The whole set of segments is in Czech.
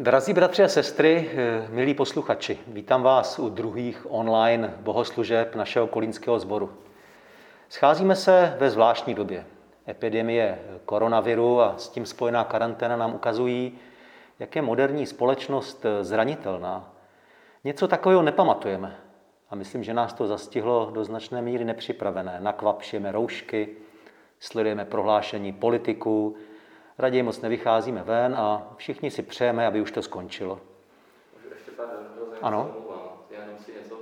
Drazí bratři a sestry, eh, milí posluchači, vítám vás u druhých online bohoslužeb našeho kolínského sboru. Scházíme se ve zvláštní době. Epidemie koronaviru a s tím spojená karanténa nám ukazují, jak je moderní společnost zranitelná. Něco takového nepamatujeme. A myslím, že nás to zastihlo do značné míry nepřipravené. Nakvapšíme roušky, sledujeme prohlášení politiků, raději moc nevycházíme ven a všichni si přejeme, aby už to skončilo. Ještě pár ano. Já jenom si něco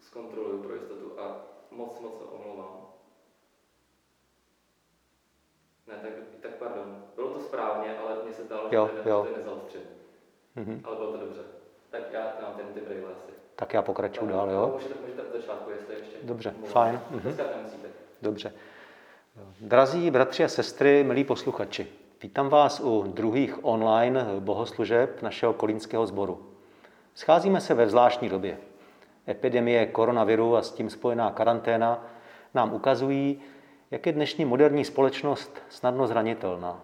zkontroluju pro jistotu a moc, moc se omlouvám. Ne, tak, tak pardon. Bylo to správně, ale mně se zdálo, jo, že jo. to je nezaostřený. Mm-hmm. Ale bylo to dobře. Tak já mám ten ty brýle asi. Tak já pokračuju dál, jo? Můžete, můžete od začátku, jestli ještě. Dobře, fajn. Mhm. Dobře. Drazí bratři a sestry, milí posluchači, vítám vás u druhých online bohoslužeb našeho kolínského sboru. Scházíme se ve zvláštní době. Epidemie koronaviru a s tím spojená karanténa nám ukazují, jak je dnešní moderní společnost snadno zranitelná.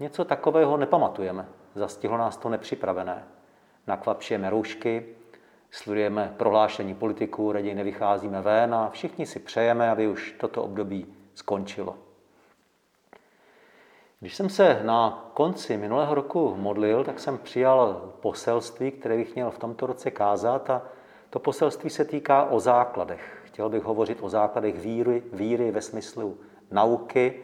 Něco takového nepamatujeme. Zastihlo nás to nepřipravené. Nakvapšujeme roušky, sledujeme prohlášení politiků, raději nevycházíme ven a všichni si přejeme, aby už toto období skončilo. Když jsem se na konci minulého roku modlil, tak jsem přijal poselství, které bych měl v tomto roce kázat a to poselství se týká o základech. Chtěl bych hovořit o základech víry, víry ve smyslu nauky,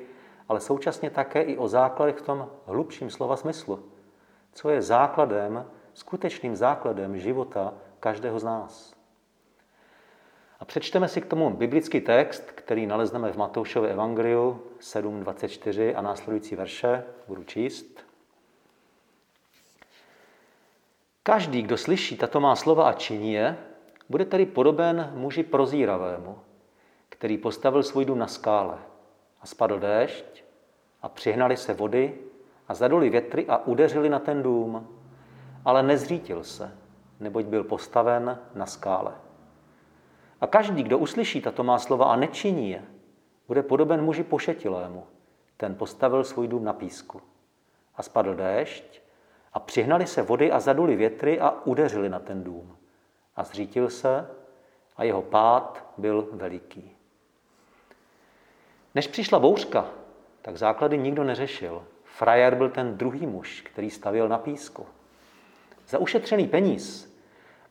ale současně také i o základech v tom hlubším slova smyslu. Co je základem, skutečným základem života každého z nás. A přečteme si k tomu biblický text, který nalezneme v Matoušově evangeliu 7.24 a následující verše. Budu číst. Každý, kdo slyší tato má slova a činí je, bude tedy podoben muži prozíravému, který postavil svůj dům na skále. A spadl déšť a přihnali se vody a zaduli větry a udeřili na ten dům, ale nezřítil se, neboť byl postaven na skále. A každý, kdo uslyší tato má slova a nečiní je, bude podoben muži pošetilému. Ten postavil svůj dům na písku. A spadl déšť a přihnali se vody a zaduli větry a udeřili na ten dům. A zřítil se a jeho pád byl veliký. Než přišla bouřka, tak základy nikdo neřešil. Frajer byl ten druhý muž, který stavěl na písku. Za ušetřený peníz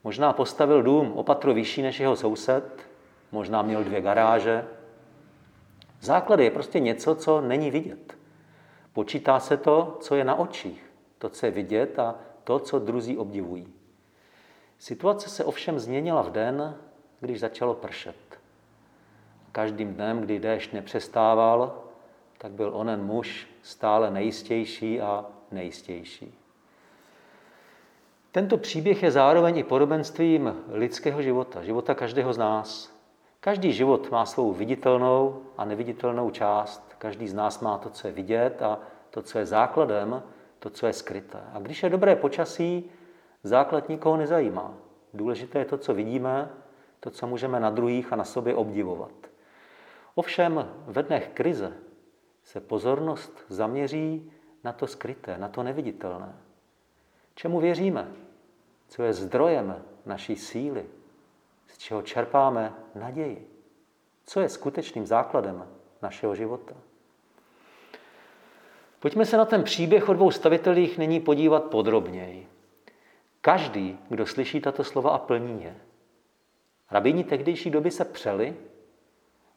možná postavil dům o patro vyšší než jeho soused, možná měl dvě garáže. Základy je prostě něco, co není vidět. Počítá se to, co je na očích, to, co je vidět a to, co druzí obdivují. Situace se ovšem změnila v den, když začalo pršet. Každým dnem, kdy déšť nepřestával, tak byl onen muž stále nejistější a nejistější. Tento příběh je zároveň i podobenstvím lidského života, života každého z nás. Každý život má svou viditelnou a neviditelnou část. Každý z nás má to, co je vidět a to, co je základem, to, co je skryté. A když je dobré počasí, základ nikoho nezajímá. Důležité je to, co vidíme, to, co můžeme na druhých a na sobě obdivovat. Ovšem ve dnech krize se pozornost zaměří na to skryté, na to neviditelné. Čemu věříme? Co je zdrojem naší síly? Z čeho čerpáme naději? Co je skutečným základem našeho života? Pojďme se na ten příběh o dvou stavitelích nyní podívat podrobněji. Každý, kdo slyší tato slova a plní je. Rabíni tehdejší doby se přeli,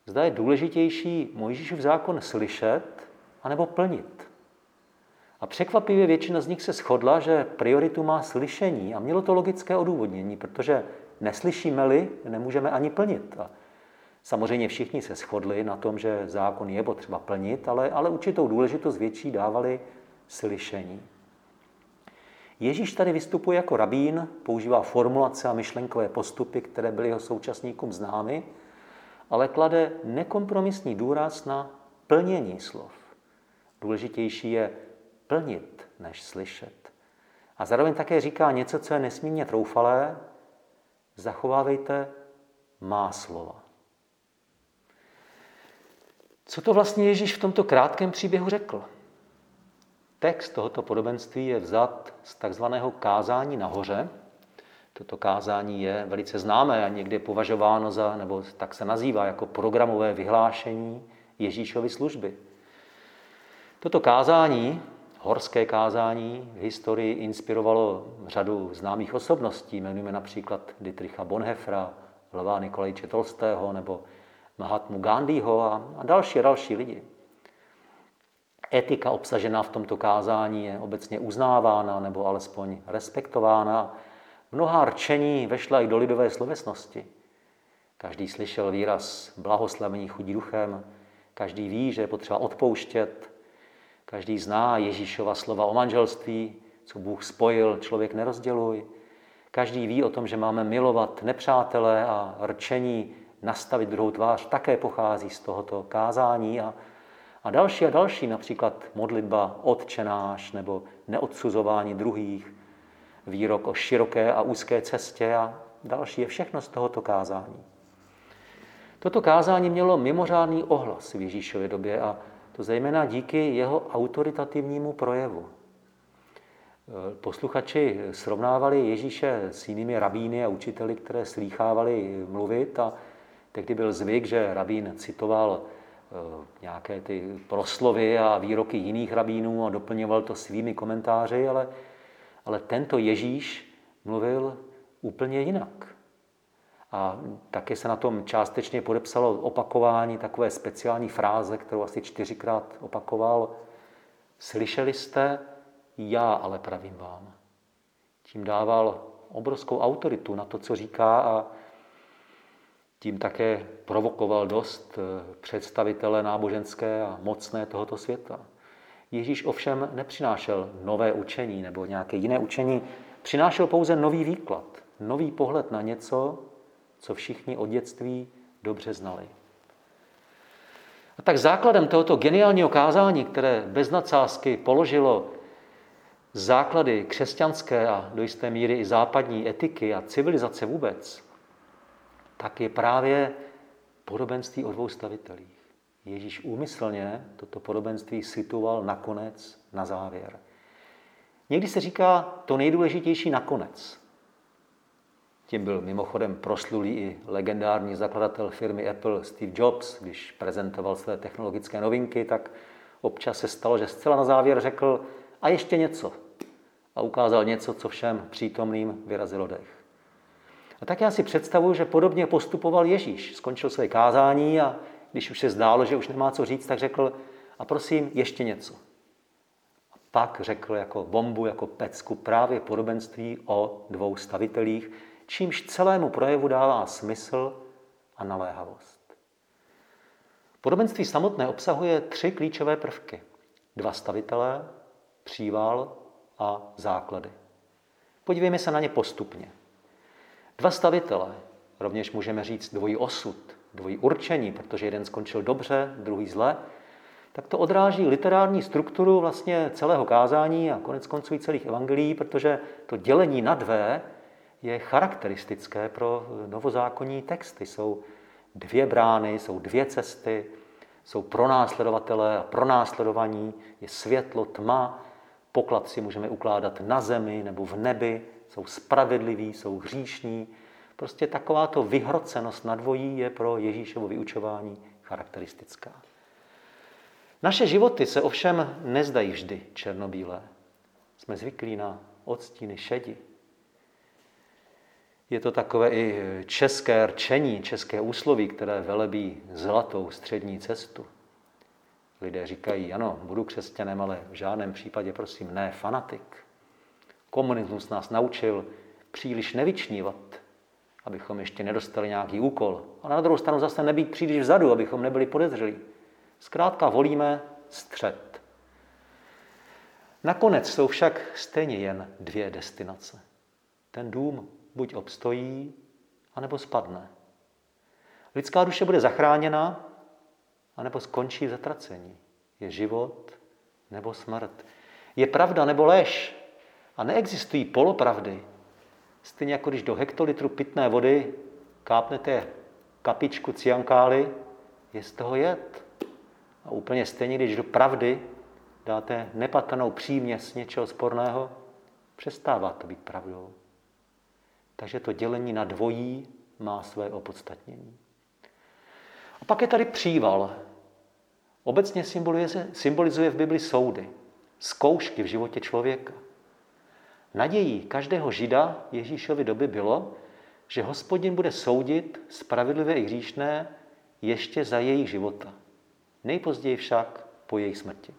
zda je důležitější Mojžíšův zákon slyšet anebo plnit. A překvapivě většina z nich se shodla, že prioritu má slyšení a mělo to logické odůvodnění, protože neslyšíme-li, nemůžeme ani plnit. A samozřejmě všichni se shodli na tom, že zákon je potřeba plnit, ale, ale určitou důležitost větší dávali slyšení. Ježíš tady vystupuje jako rabín, používá formulace a myšlenkové postupy, které byly jeho současníkům známy, ale klade nekompromisní důraz na plnění slov. Důležitější je plnit, než slyšet. A zároveň také říká něco, co je nesmírně troufalé, zachovávejte má slova. Co to vlastně Ježíš v tomto krátkém příběhu řekl? Text tohoto podobenství je vzat z takzvaného kázání nahoře. Toto kázání je velice známé a někdy považováno za, nebo tak se nazývá, jako programové vyhlášení Ježíšovy služby. Toto kázání, horské kázání, v historii inspirovalo řadu známých osobností. Jmenujeme například Dietricha Bonhefra, Lva Nikolajče Tolstého nebo Mahatmu Gandhiho a, a další další lidi. Etika obsažená v tomto kázání je obecně uznávána nebo alespoň respektována. Mnohá rčení vešla i do lidové slovesnosti. Každý slyšel výraz blahoslavení chudí duchem, každý ví, že je potřeba odpouštět, každý zná Ježíšova slova o manželství, co Bůh spojil, člověk nerozděluj. Každý ví o tom, že máme milovat nepřátele a rčení nastavit druhou tvář také pochází z tohoto kázání a, a další a další, například modlitba odčenáš nebo neodsuzování druhých, výrok o široké a úzké cestě a další je všechno z tohoto kázání. Toto kázání mělo mimořádný ohlas v Ježíšově době a to zejména díky jeho autoritativnímu projevu. Posluchači srovnávali Ježíše s jinými rabíny a učiteli, které slýchávali mluvit a tehdy byl zvyk, že rabín citoval eh, nějaké ty proslovy a výroky jiných rabínů a doplňoval to svými komentáři, ale, ale tento Ježíš mluvil úplně jinak. A taky se na tom částečně podepsalo opakování takové speciální fráze, kterou asi čtyřikrát opakoval. Slyšeli jste, já ale pravím vám. Tím dával obrovskou autoritu na to, co říká a tím také provokoval dost eh, představitele náboženské a mocné tohoto světa. Ježíš ovšem nepřinášel nové učení nebo nějaké jiné učení, přinášel pouze nový výklad, nový pohled na něco, co všichni od dětství dobře znali. A tak základem tohoto geniálního kázání, které bez nadsázky položilo základy křesťanské a do jisté míry i západní etiky a civilizace vůbec, tak je právě podobenství o dvou stavitelích. Ježíš úmyslně toto podobenství situoval nakonec, na závěr. Někdy se říká to nejdůležitější nakonec. Tím byl mimochodem proslulý i legendární zakladatel firmy Apple Steve Jobs, když prezentoval své technologické novinky, tak občas se stalo, že zcela na závěr řekl a ještě něco. A ukázal něco, co všem přítomným vyrazilo dech. A tak já si představuji, že podobně postupoval Ježíš. Skončil své kázání a když už se zdálo, že už nemá co říct, tak řekl, a prosím, ještě něco. A pak řekl jako bombu, jako pecku právě podobenství o dvou stavitelích, čímž celému projevu dává smysl a naléhavost. Podobenství samotné obsahuje tři klíčové prvky. Dva stavitelé, příval a základy. Podívejme se na ně postupně. Dva stavitele, rovněž můžeme říct dvojí osud, dvojí určení, protože jeden skončil dobře, druhý zle, tak to odráží literární strukturu vlastně celého kázání a konec konců i celých evangelií, protože to dělení na dvě je charakteristické pro novozákonní texty. Jsou dvě brány, jsou dvě cesty, jsou pronásledovatelé a pronásledovaní, je světlo, tma, poklad si můžeme ukládat na zemi nebo v nebi, jsou spravedliví, jsou hříšní. Prostě takováto vyhrocenost na dvojí je pro Ježíšovo vyučování charakteristická. Naše životy se ovšem nezdají vždy černobílé. Jsme zvyklí na odstíny šedi. Je to takové i české rčení, české úsloví, které velebí zlatou střední cestu. Lidé říkají, ano, budu křesťanem, ale v žádném případě, prosím, ne fanatik. Komunismus nás naučil příliš nevyčnívat, abychom ještě nedostali nějaký úkol. A na druhou stranu zase nebýt příliš vzadu, abychom nebyli podezřelí. Zkrátka volíme střed. Nakonec jsou však stejně jen dvě destinace. Ten dům buď obstojí, anebo spadne. Lidská duše bude zachráněna, anebo skončí v zatracení. Je život nebo smrt. Je pravda nebo lež. A neexistují polopravdy. Stejně jako když do hektolitru pitné vody kápnete kapičku ciankály, je z toho jed. A úplně stejně, když do pravdy dáte nepatrnou příměs něčeho sporného, přestává to být pravdou. Takže to dělení na dvojí má své opodstatnění. A pak je tady příval. Obecně symbolizuje, symbolizuje v Bibli soudy, zkoušky v životě člověka. Nadějí každého žida Ježíšovy doby bylo, že hospodin bude soudit spravedlivé i hříšné ještě za jejich života. Nejpozději však po jejich smrti.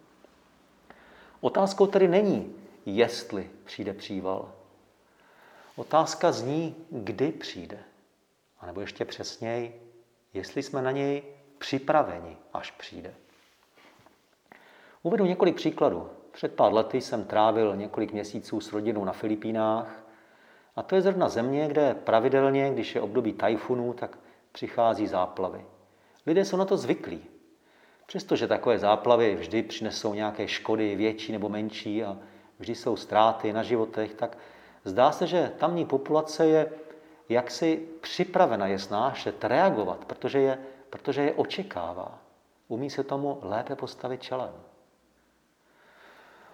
Otázkou tedy není, jestli přijde příval. Otázka zní, kdy přijde. A nebo ještě přesněji, jestli jsme na něj připraveni, až přijde. Uvedu několik příkladů. Před pár lety jsem trávil několik měsíců s rodinou na Filipínách a to je zrovna země, kde pravidelně, když je období tajfunů, tak přichází záplavy. Lidé jsou na to zvyklí. Přestože takové záplavy vždy přinesou nějaké škody, větší nebo menší, a vždy jsou ztráty na životech, tak zdá se, že tamní populace je jaksi připravena je snášet, reagovat, protože je, protože je očekává. Umí se tomu lépe postavit čelem.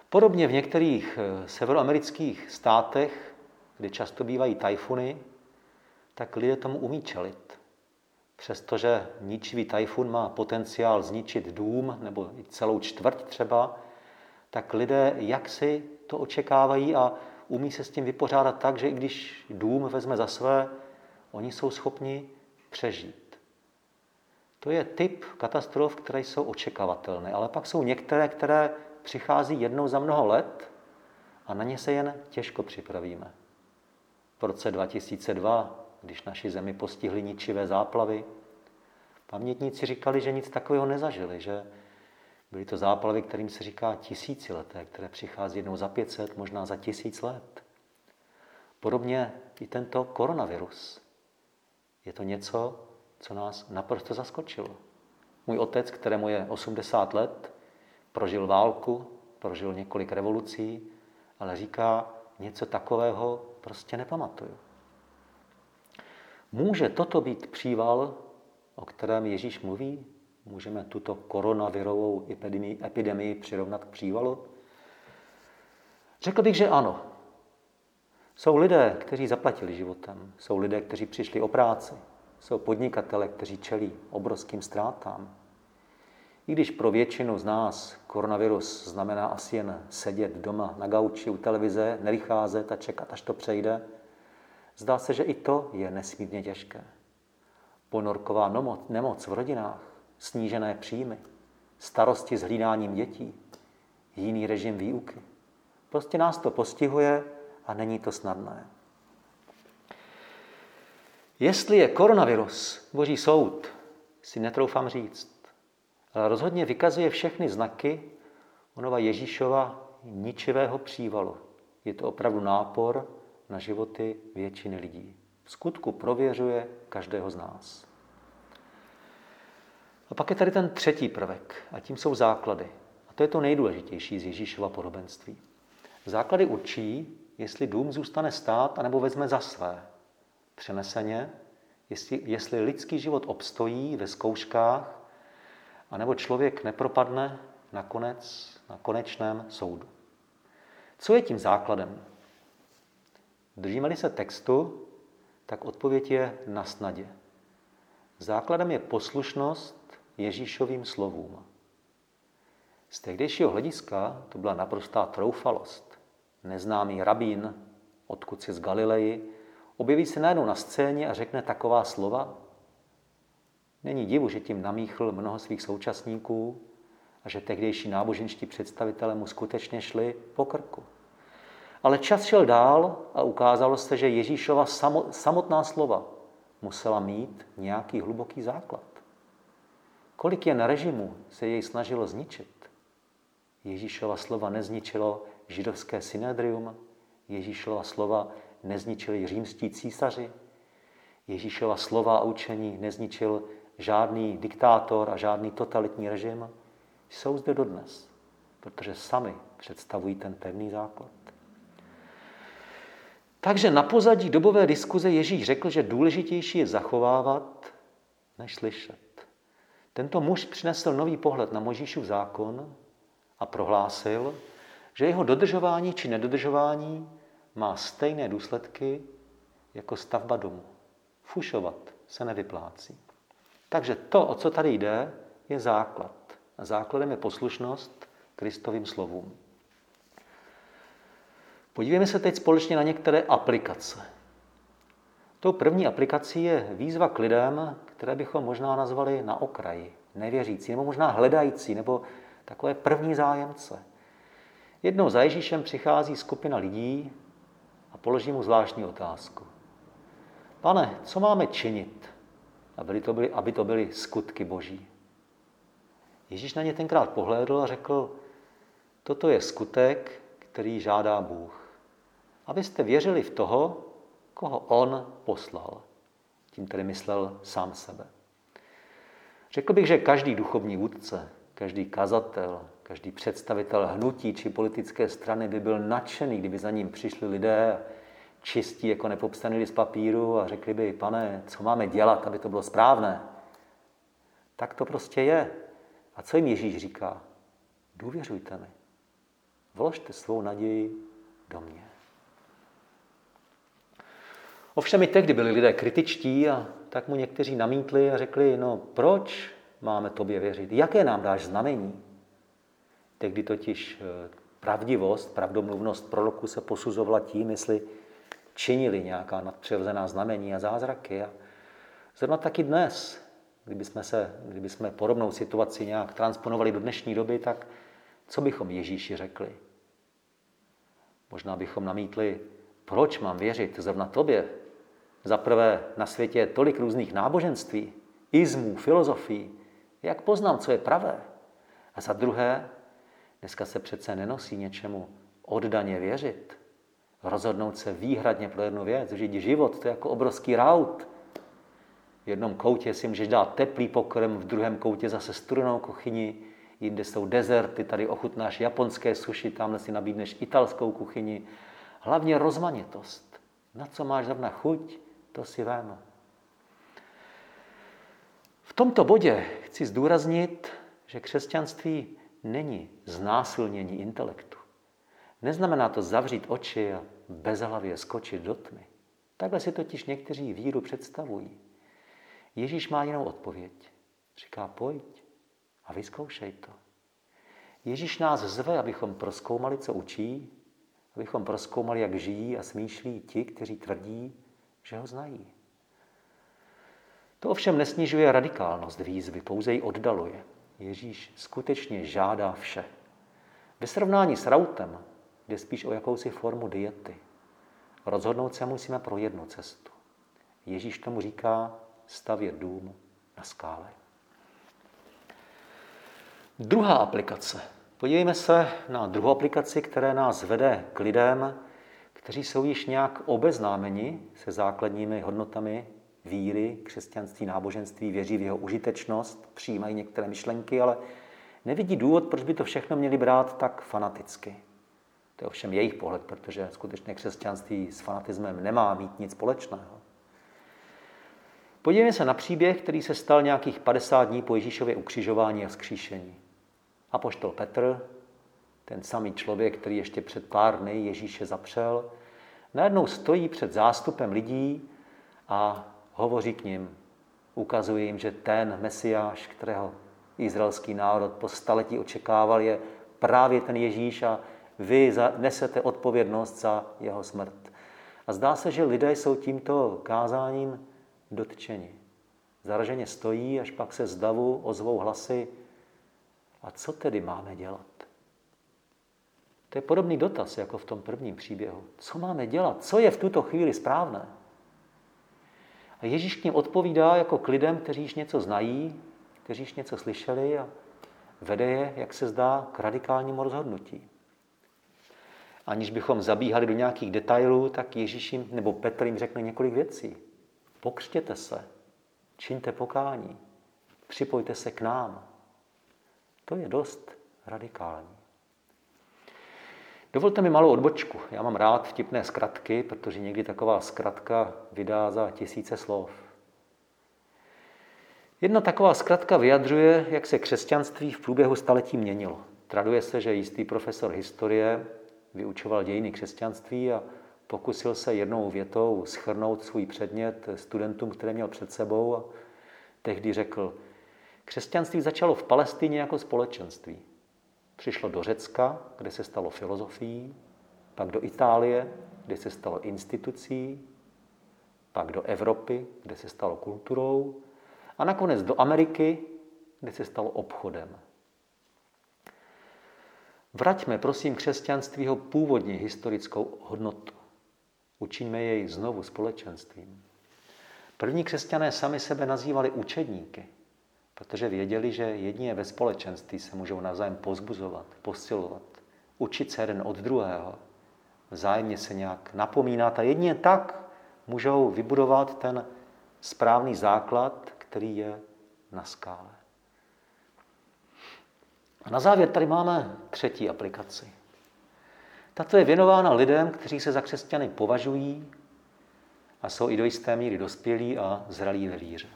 Podobně v některých eh, severoamerických státech, kde často bývají tajfuny, tak lidé tomu umí čelit. Přestože ničivý tajfun má potenciál zničit dům nebo celou čtvrť třeba, tak lidé jaksi to očekávají a umí se s tím vypořádat tak, že i když dům vezme za své, oni jsou schopni přežít. To je typ katastrof, které jsou očekávatelné, ale pak jsou některé, které přichází jednou za mnoho let a na ně se jen těžko připravíme. V roce 2002, když naši zemi postihly ničivé záplavy, pamětníci říkali, že nic takového nezažili, že byly to záplavy, kterým se říká tisícileté, které přichází jednou za 500, možná za tisíc let. Podobně i tento koronavirus. Je to něco, co nás naprosto zaskočilo. Můj otec, kterému je 80 let, prožil válku, prožil několik revolucí, ale říká, něco takového prostě nepamatuju. Může toto být příval, o kterém Ježíš mluví? Můžeme tuto koronavirovou epidemii, epidemii přirovnat k přívalu? Řekl bych, že ano. Jsou lidé, kteří zaplatili životem. Jsou lidé, kteří přišli o práci. Jsou podnikatele, kteří čelí obrovským ztrátám. I když pro většinu z nás koronavirus znamená asi jen sedět doma na gauči u televize, nevycházet a čekat, až to přejde, zdá se, že i to je nesmírně těžké. Ponorková nemoc v rodinách, snížené příjmy, starosti s hlídáním dětí, jiný režim výuky. Prostě nás to postihuje a není to snadné. Jestli je koronavirus boží soud, si netroufám říct. Ale rozhodně vykazuje všechny znaky onova Ježíšova ničivého přívalu. Je to opravdu nápor na životy většiny lidí. V skutku prověřuje každého z nás. A pak je tady ten třetí prvek, a tím jsou základy. A to je to nejdůležitější z Ježíšova podobenství. Základy určí, jestli dům zůstane stát, anebo vezme za své. Přeneseně, jestli, jestli lidský život obstojí ve zkouškách, anebo člověk nepropadne nakonec na konečném soudu. Co je tím základem? Držíme-li se textu, tak odpověď je na snadě. Základem je poslušnost Ježíšovým slovům. Z tehdejšího hlediska to byla naprostá troufalost. Neznámý rabín, odkud si z Galileji, objeví se najednou na scéně a řekne taková slova. Není divu, že tím namíchl mnoho svých současníků a že tehdejší náboženští představitelé mu skutečně šli po krku. Ale čas šel dál a ukázalo se, že Ježíšova samotná slova musela mít nějaký hluboký základ. Kolik jen režimu se jej snažilo zničit. Ježíšova slova nezničilo židovské synedrium, Ježíšova slova nezničili římští císaři, Ježíšova slova a učení nezničil žádný diktátor a žádný totalitní režim, jsou zde dodnes, protože sami představují ten pevný základ. Takže na pozadí dobové diskuze Ježíš řekl, že důležitější je zachovávat, než slyšet. Tento muž přinesl nový pohled na Možíšův zákon a prohlásil, že jeho dodržování či nedodržování má stejné důsledky jako stavba domu. Fušovat se nevyplácí. Takže to, o co tady jde, je základ. A základem je poslušnost Kristovým slovům. Podívejme se teď společně na některé aplikace. Tou první aplikací je výzva k lidem, které bychom možná nazvali na okraji, nevěřící, nebo možná hledající, nebo takové první zájemce. Jednou za Ježíšem přichází skupina lidí a položí mu zvláštní otázku. Pane, co máme činit, aby to byly, aby to byly skutky boží? Ježíš na ně tenkrát pohlédl a řekl, toto je skutek, který žádá Bůh. Abyste věřili v toho, koho on poslal. Tím tedy myslel sám sebe. Řekl bych, že každý duchovní vůdce, každý kazatel, každý představitel hnutí či politické strany by byl nadšený, kdyby za ním přišli lidé čistí jako nepopsaný z papíru a řekli by, pane, co máme dělat, aby to bylo správné. Tak to prostě je. A co jim Ježíš říká? Důvěřujte mi. Vložte svou naději do mě. Ovšem i tehdy byli lidé kritičtí a tak mu někteří namítli a řekli, no proč máme tobě věřit? Jaké nám dáš znamení? Tehdy totiž eh, pravdivost, pravdomluvnost proroku se posuzovala tím, jestli činili nějaká nadpřevzená znamení a zázraky. A zrovna taky dnes, kdybychom, se, kdybychom podobnou situaci nějak transponovali do dnešní doby, tak co bychom Ježíši řekli? Možná bychom namítli, proč mám věřit zrovna tobě? Za prvé, na světě je tolik různých náboženství, izmů, filozofií. Jak poznám, co je pravé? A za druhé, dneska se přece nenosí něčemu oddaně věřit. Rozhodnout se výhradně pro jednu věc, žít život, to je jako obrovský raut. V jednom koutě si můžeš dát teplý pokrm, v druhém koutě zase studenou kuchyni, jinde jsou dezerty, tady ochutnáš japonské suši, tamhle si nabídneš italskou kuchyni. Hlavně rozmanitost. Na co máš zrovna chuť, to si vem. V tomto bodě chci zdůraznit, že křesťanství není znásilnění intelektu. Neznamená to zavřít oči a bezhlavě skočit do tmy. Takhle si totiž někteří víru představují. Ježíš má jinou odpověď. Říká, pojď a vyzkoušej to. Ježíš nás zve, abychom proskoumali, co učí, abychom proskoumali, jak žijí a smýšlí ti, kteří tvrdí, že ho znají. To ovšem nesnižuje radikálnost výzvy, pouze ji oddaluje. Ježíš skutečně žádá vše. Ve srovnání s rautem jde spíš o jakousi formu diety. Rozhodnout se musíme pro jednu cestu. Ježíš tomu říká stavět dům na skále. Druhá aplikace. Podívejme se na druhou aplikaci, která nás vede k lidem, kteří jsou již nějak obeznámeni se základními hodnotami víry, křesťanství, náboženství, věří v jeho užitečnost, přijímají některé myšlenky, ale nevidí důvod, proč by to všechno měli brát tak fanaticky. To je ovšem jejich pohled, protože skutečně křesťanství s fanatismem nemá mít nic společného. Podívejme se na příběh, který se stal nějakých 50 dní po Ježíšově ukřižování a vzkříšení. Apoštol Petr, ten samý člověk, který ještě před pár dny Ježíše zapřel, najednou stojí před zástupem lidí a hovoří k ním. Ukazuje jim, že ten Mesiáš, kterého izraelský národ po staletí očekával, je právě ten Ježíš a vy nesete odpovědnost za jeho smrt. A zdá se, že lidé jsou tímto kázáním dotčeni. Zaraženě stojí, až pak se z davu ozvou hlasy. A co tedy máme dělat? To je podobný dotaz, jako v tom prvním příběhu. Co máme dělat? Co je v tuto chvíli správné? A Ježíš k ním odpovídá jako k lidem, kteří již něco znají, kteří již něco slyšeli a vede je, jak se zdá, k radikálnímu rozhodnutí. Aniž bychom zabíhali do nějakých detailů, tak Ježíš jim, nebo Petr jim řekne několik věcí. Pokřtěte se, čiňte pokání, připojte se k nám. To je dost radikální. Dovolte mi malou odbočku. Já mám rád vtipné zkratky, protože někdy taková zkratka vydá za tisíce slov. Jedna taková zkratka vyjadřuje, jak se křesťanství v průběhu staletí měnilo. traduje se, že jistý profesor historie vyučoval dějiny křesťanství a pokusil se jednou větou schrnout svůj předmět studentům, které měl před sebou a tehdy řekl, křesťanství začalo v Palestině jako společenství. Přišlo do Řecka, kde se stalo filozofií, pak do Itálie, kde se stalo institucí, pak do Evropy, kde se stalo kulturou a nakonec do Ameriky, kde se stalo obchodem. Vraťme, prosím, křesťanství jeho původní historickou hodnotu. Učiňme jej znovu společenstvím. První křesťané sami sebe nazývali učedníky, protože věděli, že jedině ve společenství se můžou navzájem pozbuzovat, posilovat, učit se jeden od druhého, vzájemně se nějak napomínat a jedině tak můžou vybudovat ten správný základ, který je na skále. A na závěr tady máme třetí aplikaci. Tato je věnována lidem, kteří se za křesťany považují a jsou i do jisté míry dospělí a zralí ve víře.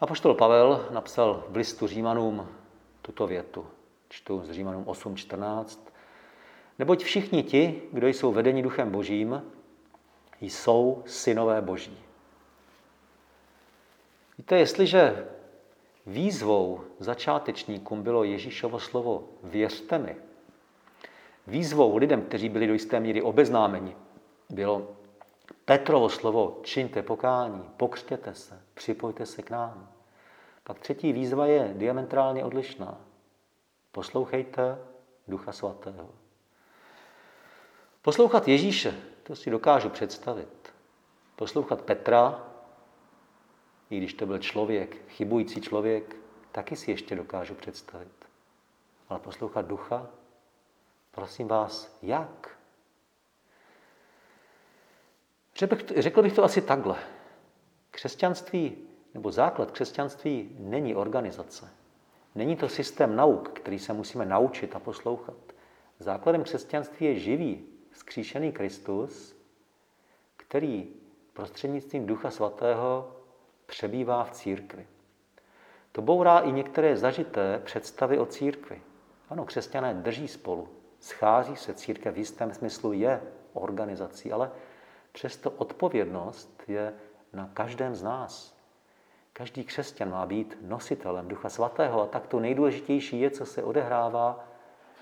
A Pavel napsal v listu Římanům tuto větu. Čtu z Římanům 8.14. Neboť všichni ti, kdo jsou vedeni duchem božím, jsou synové boží. Víte, jestliže výzvou začátečníkům bylo Ježíšovo slovo věřte mi, výzvou lidem, kteří byli do jisté míry obeznámeni, bylo Petrovo slovo čiňte pokání, pokřtěte se, připojte se k nám. Pak třetí výzva je diametrálně odlišná. Poslouchejte Ducha Svatého. Poslouchat Ježíše, to si dokážu představit. Poslouchat Petra, i když to byl člověk, chybující člověk, taky si ještě dokážu představit. Ale poslouchat ducha, prosím vás, jak? Řekl bych to asi takhle. Křesťanství, nebo základ křesťanství není organizace. Není to systém nauk, který se musíme naučit a poslouchat. Základem křesťanství je živý, vzkříšený Kristus, který prostřednictvím Ducha Svatého přebývá v církvi. To bourá i některé zažité představy o církvi. Ano, křesťané drží spolu, schází se, církev v jistém smyslu je organizací, ale přesto odpovědnost je na každém z nás. Každý křesťan má být nositelem Ducha Svatého a tak to nejdůležitější je, co se odehrává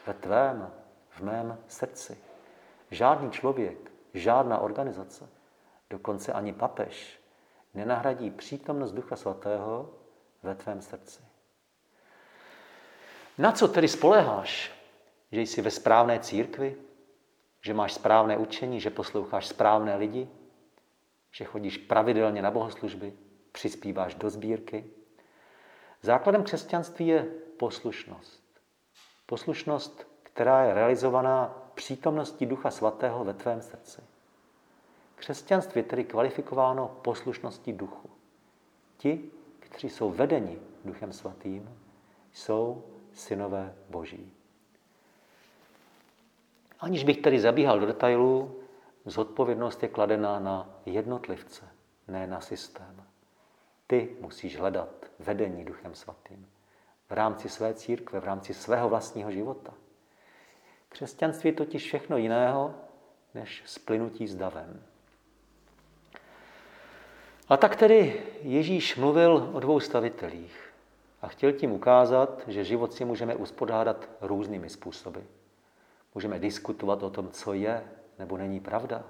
ve tvém, v mém srdci. Žádný člověk, žádná organizace, dokonce ani papež, nenahradí přítomnost Ducha Svatého ve tvém srdci. Na co tedy spoleháš? Že jsi ve správné církvi? Že máš správné učení? Že posloucháš správné lidi? Že chodíš pravidelně na bohoslužby? Přispíváš do sbírky? Základem křesťanství je poslušnost. Poslušnost, která je realizovaná přítomností Ducha Svatého ve tvém srdci. Křesťanství je tedy kvalifikováno poslušností duchu. Ti, kteří jsou vedeni Duchem Svatým, jsou synové Boží. Aniž bych tedy zabíhal do detailů, zodpovědnost je kladena na jednotlivce, ne na systém. Ty musíš hledat vedení Duchem Svatým v rámci své církve, v rámci svého vlastního života. Křesťanství je totiž všechno jiného než splynutí s davem. A tak tedy Ježíš mluvil o dvou stavitelích a chtěl tím ukázat, že život si můžeme uspodádat různými způsoby. Můžeme diskutovat o tom, co je nebo není pravda,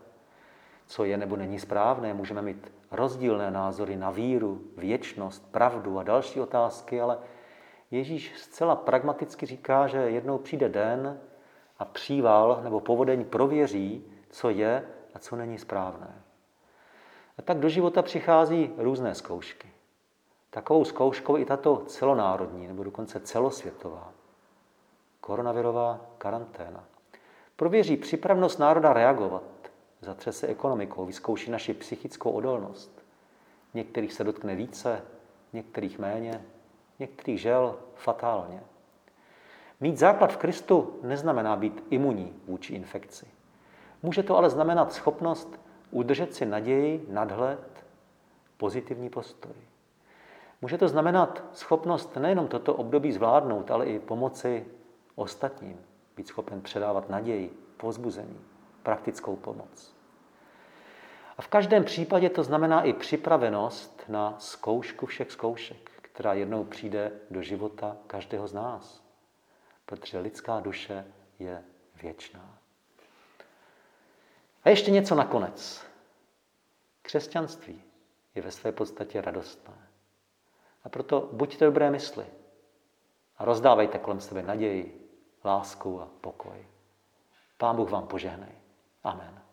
co je nebo není správné. Můžeme mít rozdílné názory na víru, věčnost, pravdu a další otázky, ale Ježíš zcela pragmaticky říká, že jednou přijde den a příval nebo povodeň prověří, co je a co není správné. A tak do života přichází různé zkoušky. Takovou zkouškou i tato celonárodní nebo dokonce celosvětová koronavirová karanténa. Prověří připravnost národa reagovat, zatřese ekonomikou, vyzkouší naši psychickou odolnost. Některých se dotkne více, některých méně, některých žel fatálně. Mít základ v Kristu neznamená být imunní vůči infekci. Může to ale znamenat schopnost udržet si naději, nadhled, pozitivní postoj. Může to znamenat schopnost nejenom toto období zvládnout, ale i pomoci ostatním, být schopen předávat naději, pozbuzení, praktickou pomoc. A v každém případě to znamená i připravenost na zkoušku všech zkoušek, která jednou přijde do života každého z nás. Protože lidská duše je věčná. A ještě něco nakonec. Křesťanství je ve své podstatě radostné. A proto buďte dobré mysli a rozdávejte kolem sebe naději, lásku a pokoj. Pán Bůh vám požehnej. Amen.